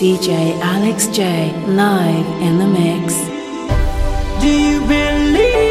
DJ Alex J live in the mix. Do you believe?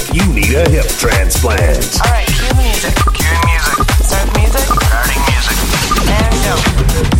if you need a hip transplant. All right, cue music. Cue music. Start music. Starting music. And go.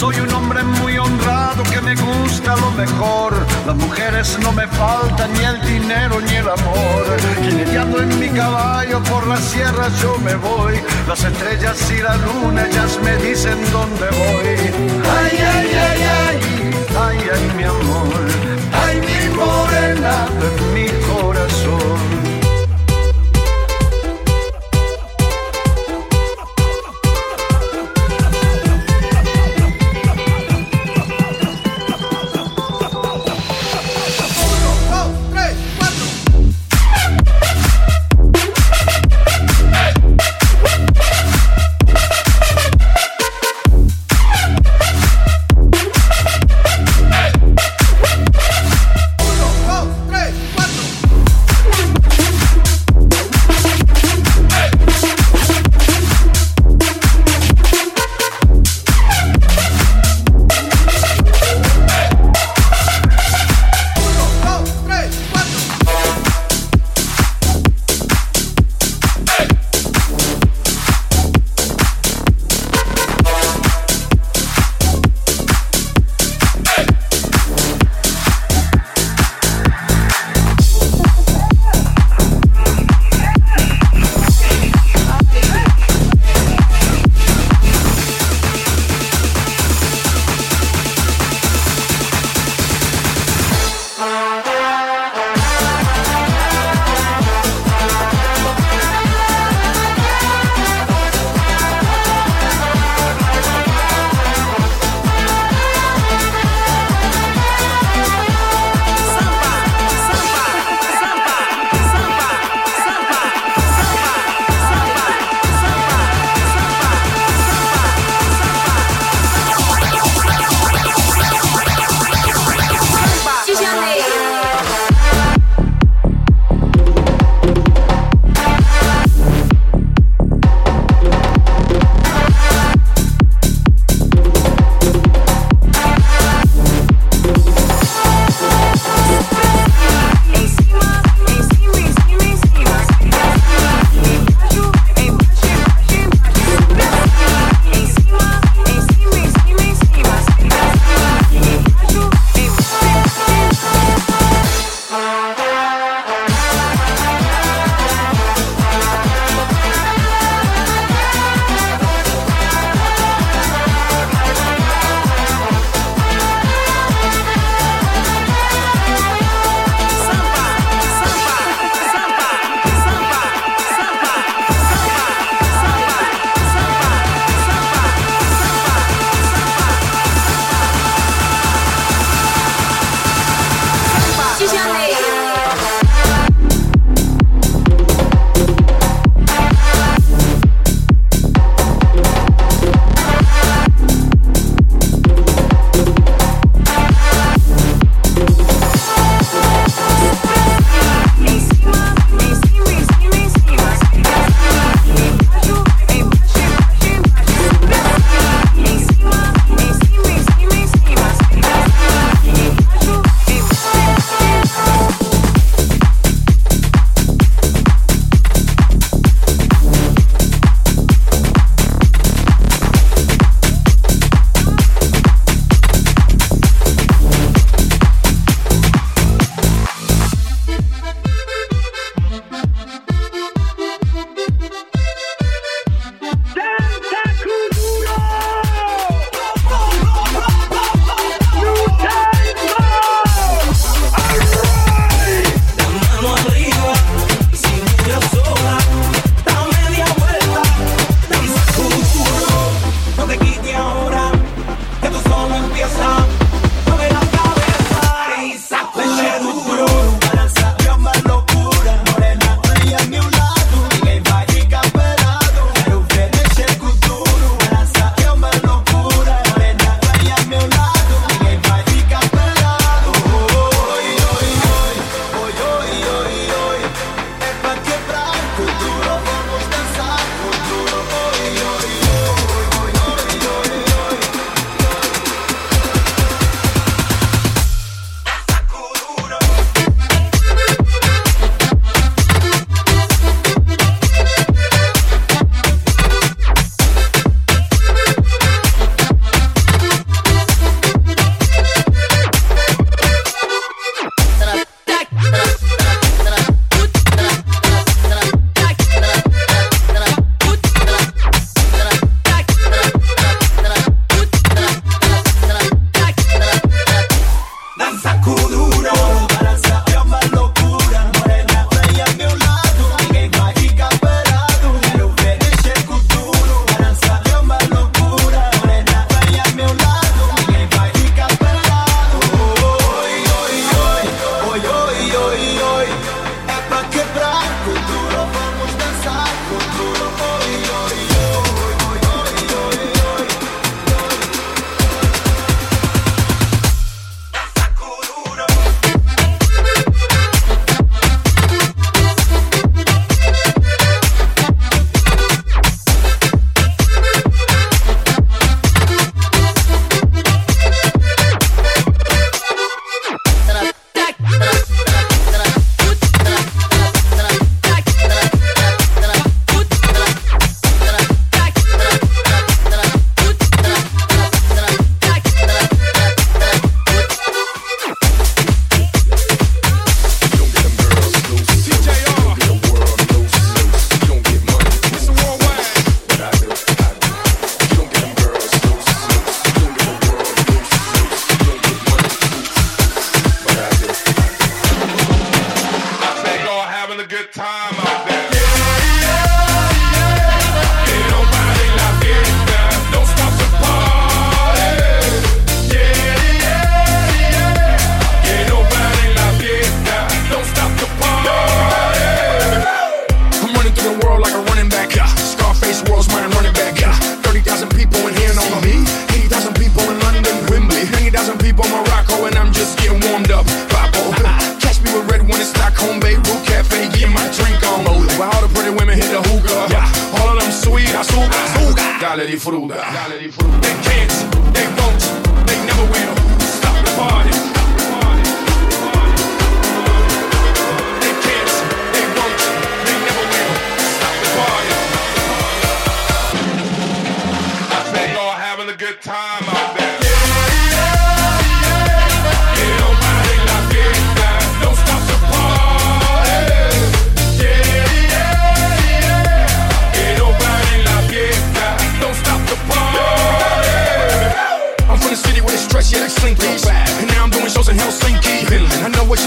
Soy un hombre muy honrado que me gusta lo mejor. Las mujeres no me faltan ni el dinero ni el amor. Jineteando en mi caballo por las sierras yo me voy. Las estrellas y la luna ellas me dicen dónde voy. Ay, ay, ay, ay, ay, ay, mi amor. Ay, mi morena, mi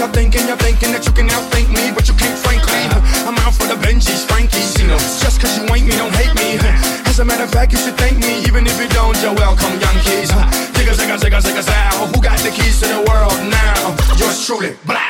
You're thinking, you're thinking that you can outthink me, but you can't frankly. I'm out for the Benji's, Frankie's, you know. Just cause you ain't me, don't hate me. As a matter of fact, you should thank me, even if you don't, you're welcome, young kids. Digga, digga, digga, digga, Who got the keys to the world now? Yours truly, black.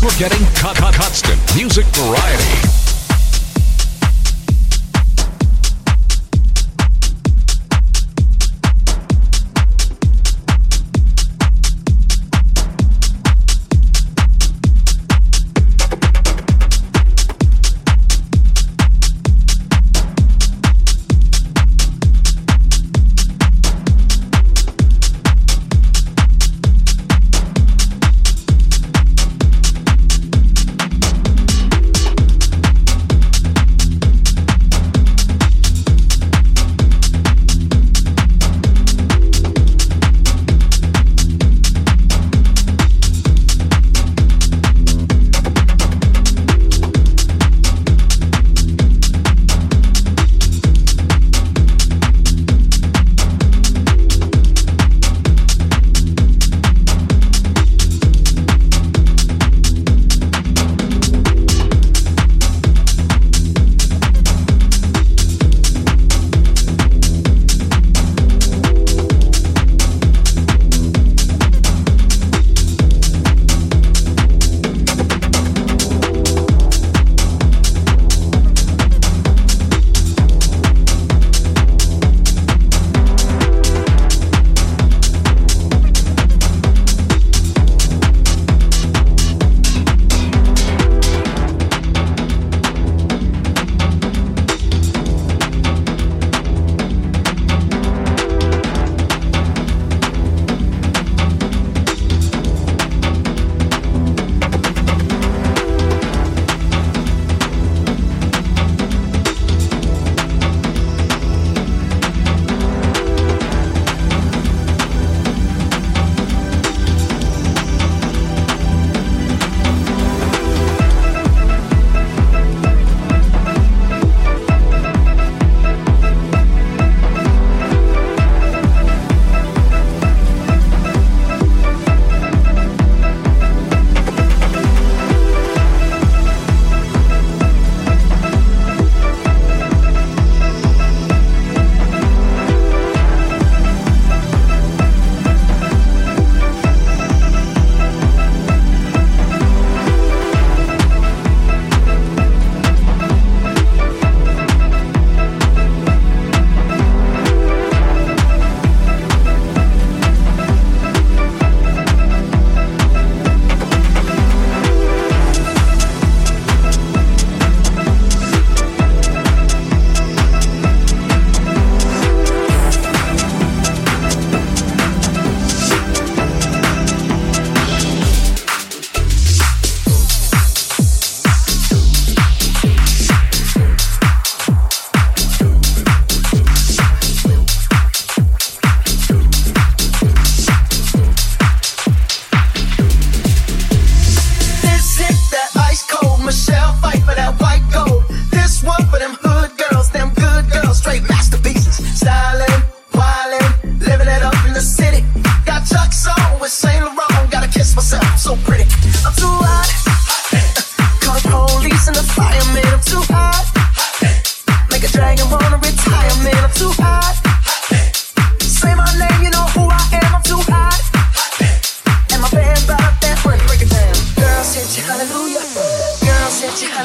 We're getting constant music variety.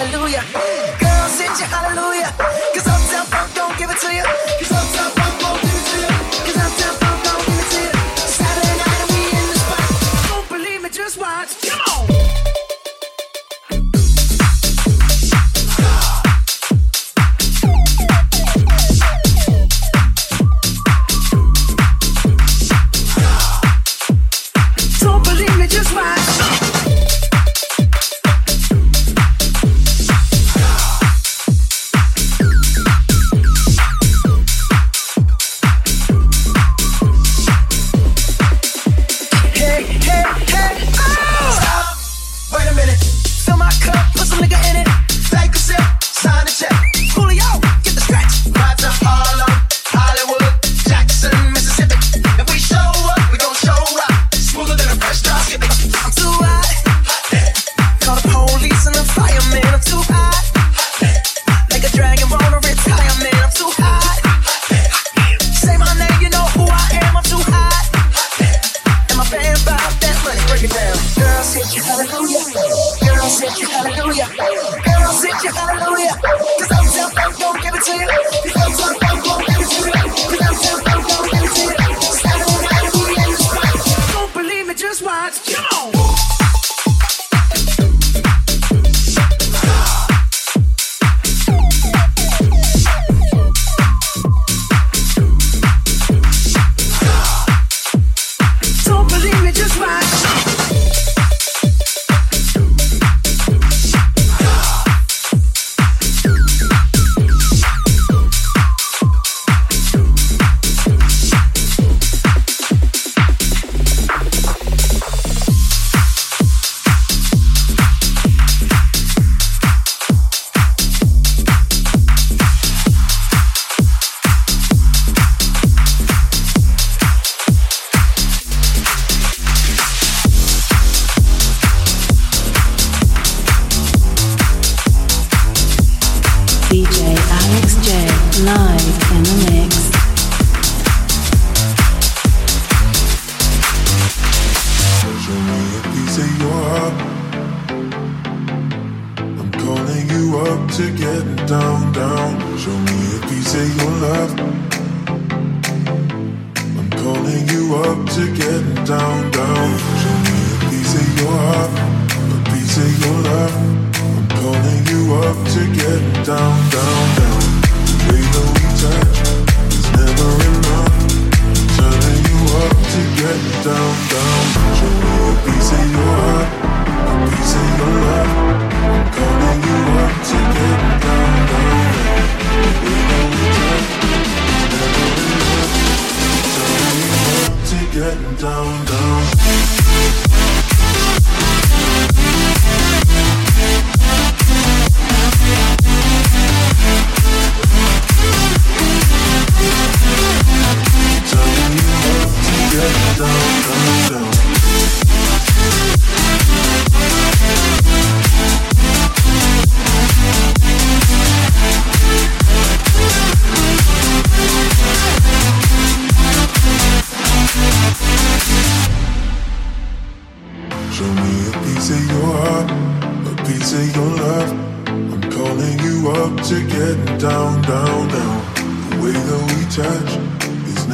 hallelujah. Girl, send your hallelujah.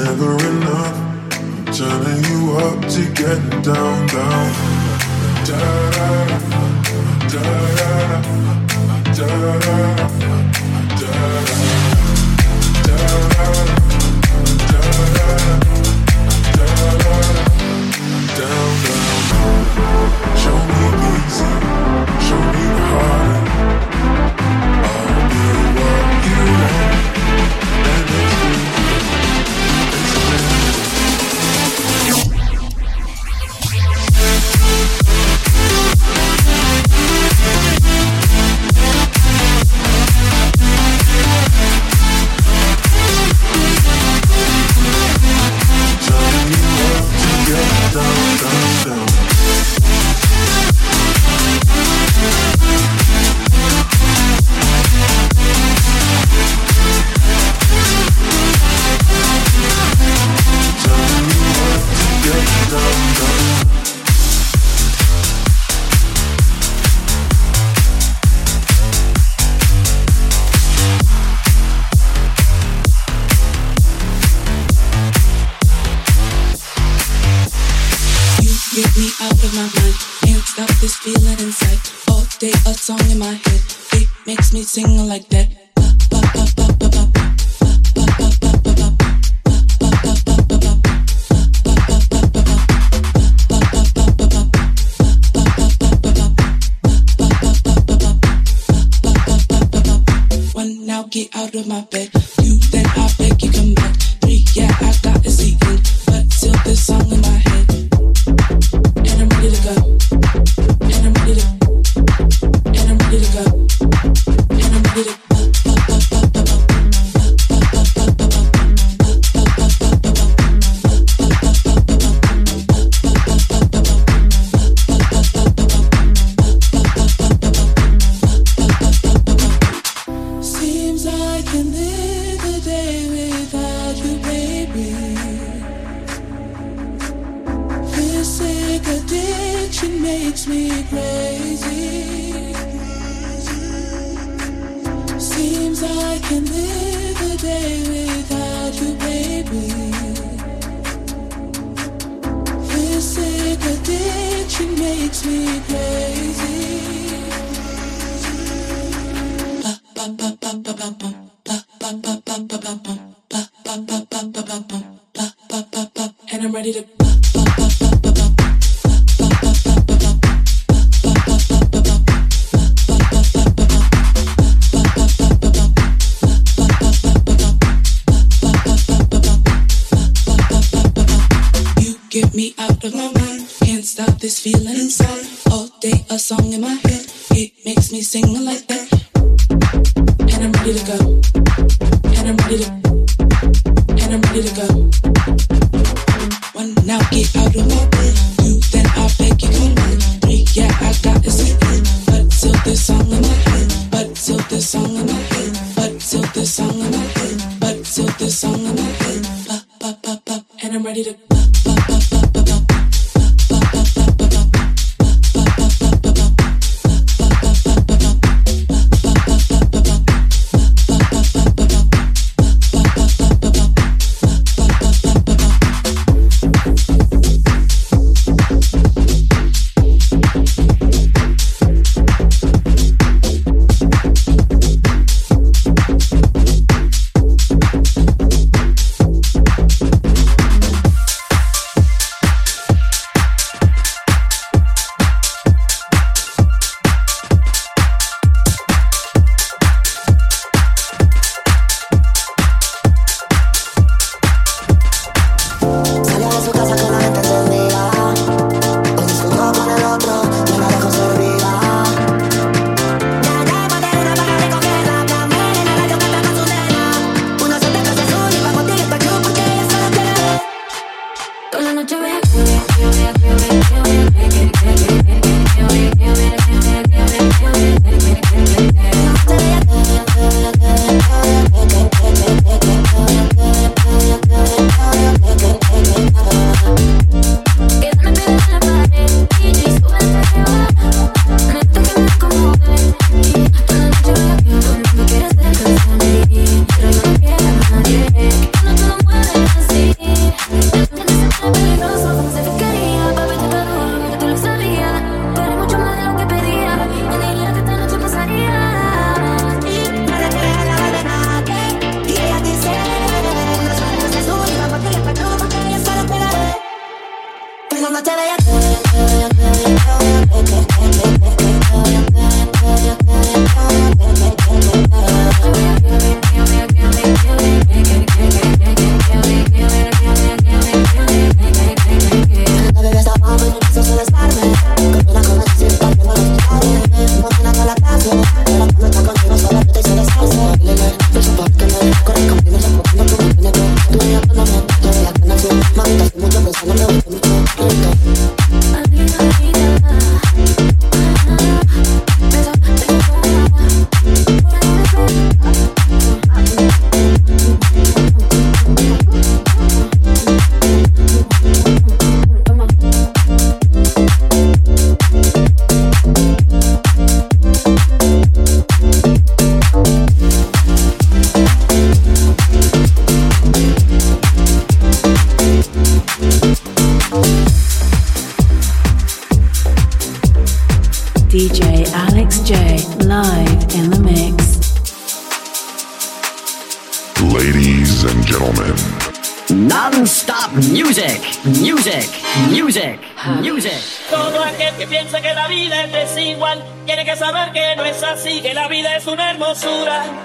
never enough. I'm turning you up to get down, down. Da da da da da da da da down. da da Show me easy, show me the heart good.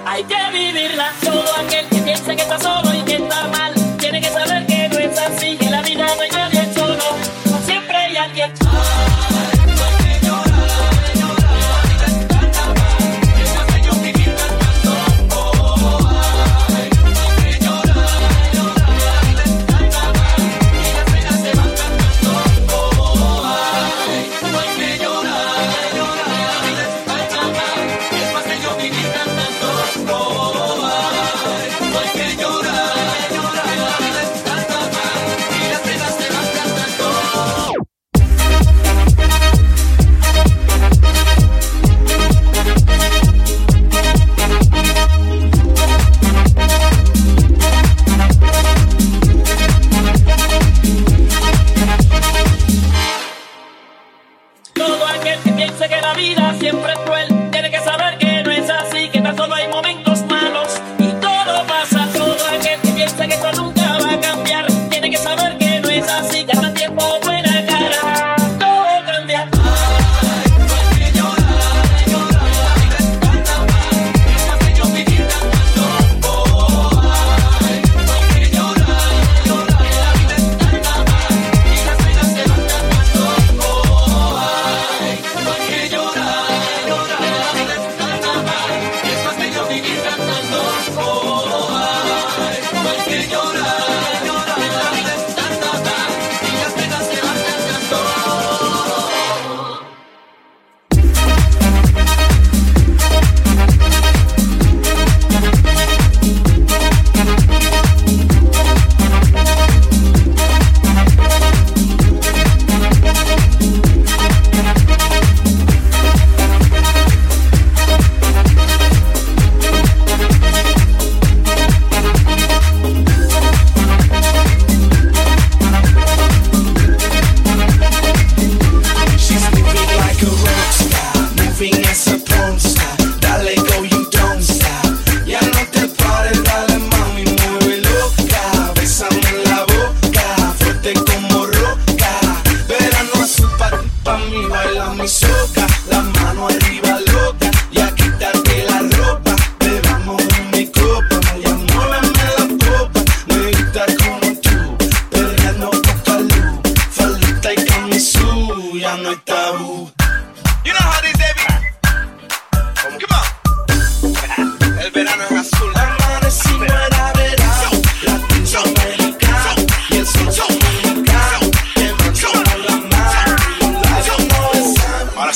I dare you.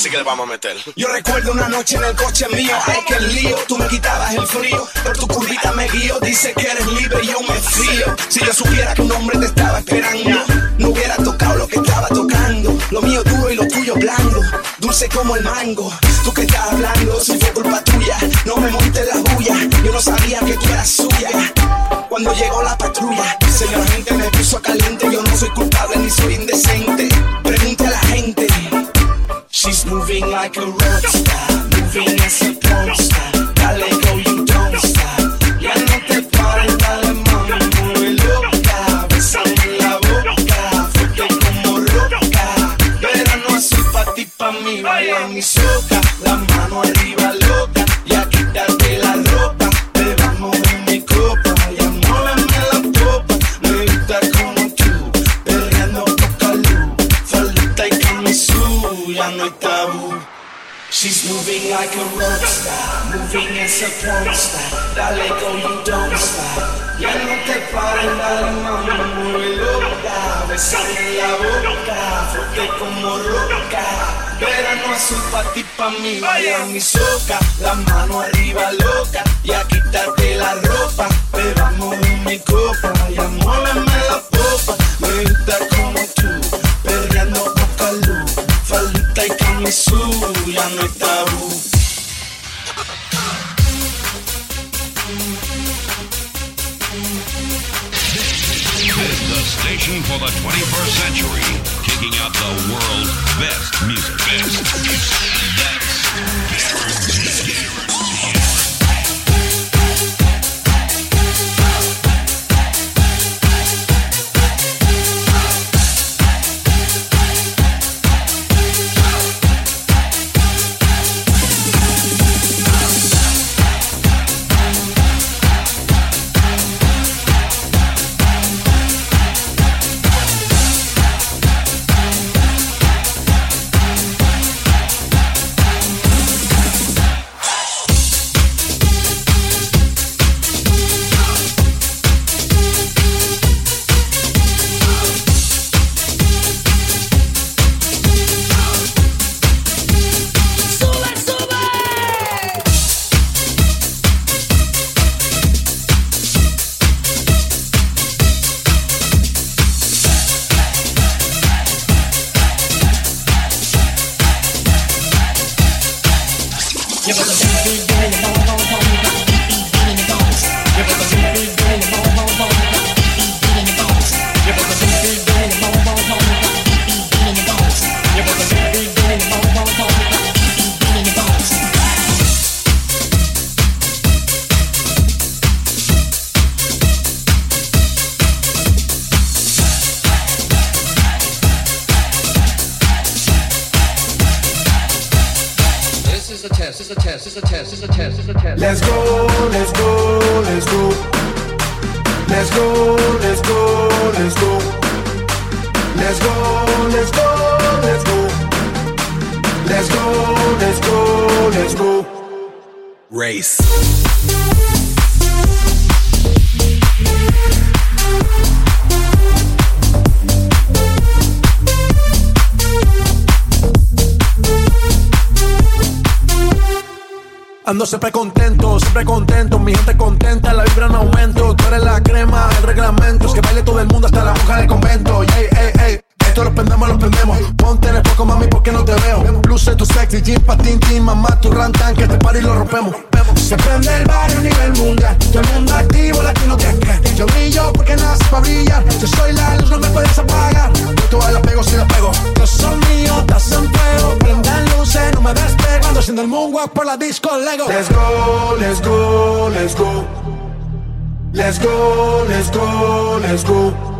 Besamos. Ahora sí que le vamos a meter. Yo recuerdo una noche en el coche mío, ay que lío, tú me quitabas el frío, por tu curvita me guío, dice que eres libre y yo me fío. Si yo supiera que un hombre te estaba esperando, no hubiera tocado lo que estaba tocando. Lo mío duro y lo tuyo blando, dulce como el mango. Tú que estás hablando, si fue culpa tuya, no me montes la bulla, yo no sabía que tú eras suya. Cuando llegó la patrulla, señor gente me puso caliente, yo no soy culpable ni soy indecente. Pregunte a la gente. She's moving like a rock star, moving as a porn star. Dale go, you don't stop. Ya no te pares, dale mami, mueve loca. Bésame la boca, fuerte como roca. Verano azul pa' ti, pa' mí, baila mi soca. La mano arriba moving like a rock star, moving as a porn star. Dale go, you don't stop. Ya no te pares, dale mami, mueve loca. Besame en la boca, fuerte como roca. Verano azul pa' ti, pa' mí, vaya mi soca. La mano arriba loca, ya quítate la ropa. Bebamos en mi copa, ya muéveme la popa. Me gusta como tú, The station for the 21st century, kicking out the world's best music. Best siempre contento, mi gente contenta, la vibra en aumento. Tú eres la crema, el reglamento, es que baile todo el mundo hasta la monja del convento. Ey, ey, ey, esto lo prendemos, lo prendemos. Ponte en el foco, mami, porque no te veo. Luce tu sexy, jean, patín, jean, mamá, tu rantan, que este party lo rompemos. Se prende el barrio a nivel mundial, todo el mundo activo, latino que. Yo brillo porque nací para brillar, yo soy la luz, no me puedes apagar. Yo todas la pego si la pego. Yo soy mío, estás en fuego, prendan luces, no me despegando, haciendo el moonwalk por la disco Lego. Let's go, let's go, let's go. Let's go, let's go, let's go.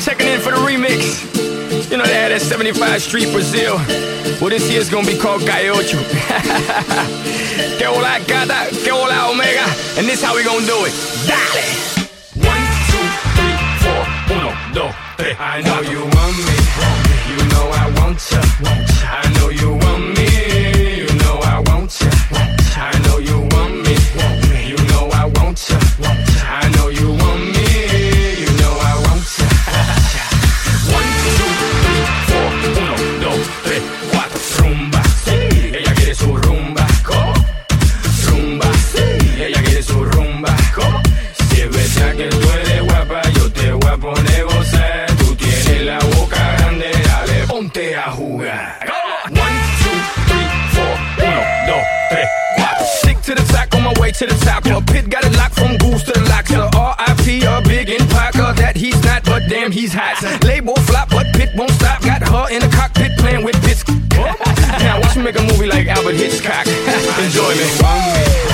Checking in for the remix. You know they had that 75 Street Brazil. Well, this year's gonna be called Calle Ocho. que hola gata, que hola omega. And this how we gonna do it. Dale! One, two, three, four, uno, dos, tres. I know you want me. You know I want ya. I know you to the top. A pit got it locked from goose to the locks. The R.I.P. a big in Parker that he's not, but damn he's hot. Label flop, but Pit won't stop. Got her in the cockpit playing with bits. now watch me make a movie like Alfred Hitchcock. Enjoy me.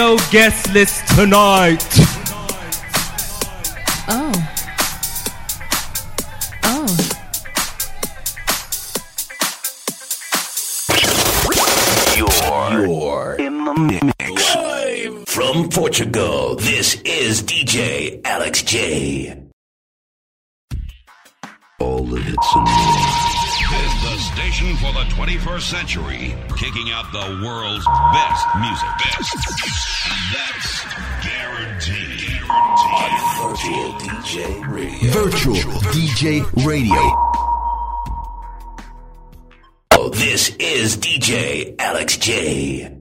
no guest list tonight. DJ Radio. Oh, this is DJ Alex J.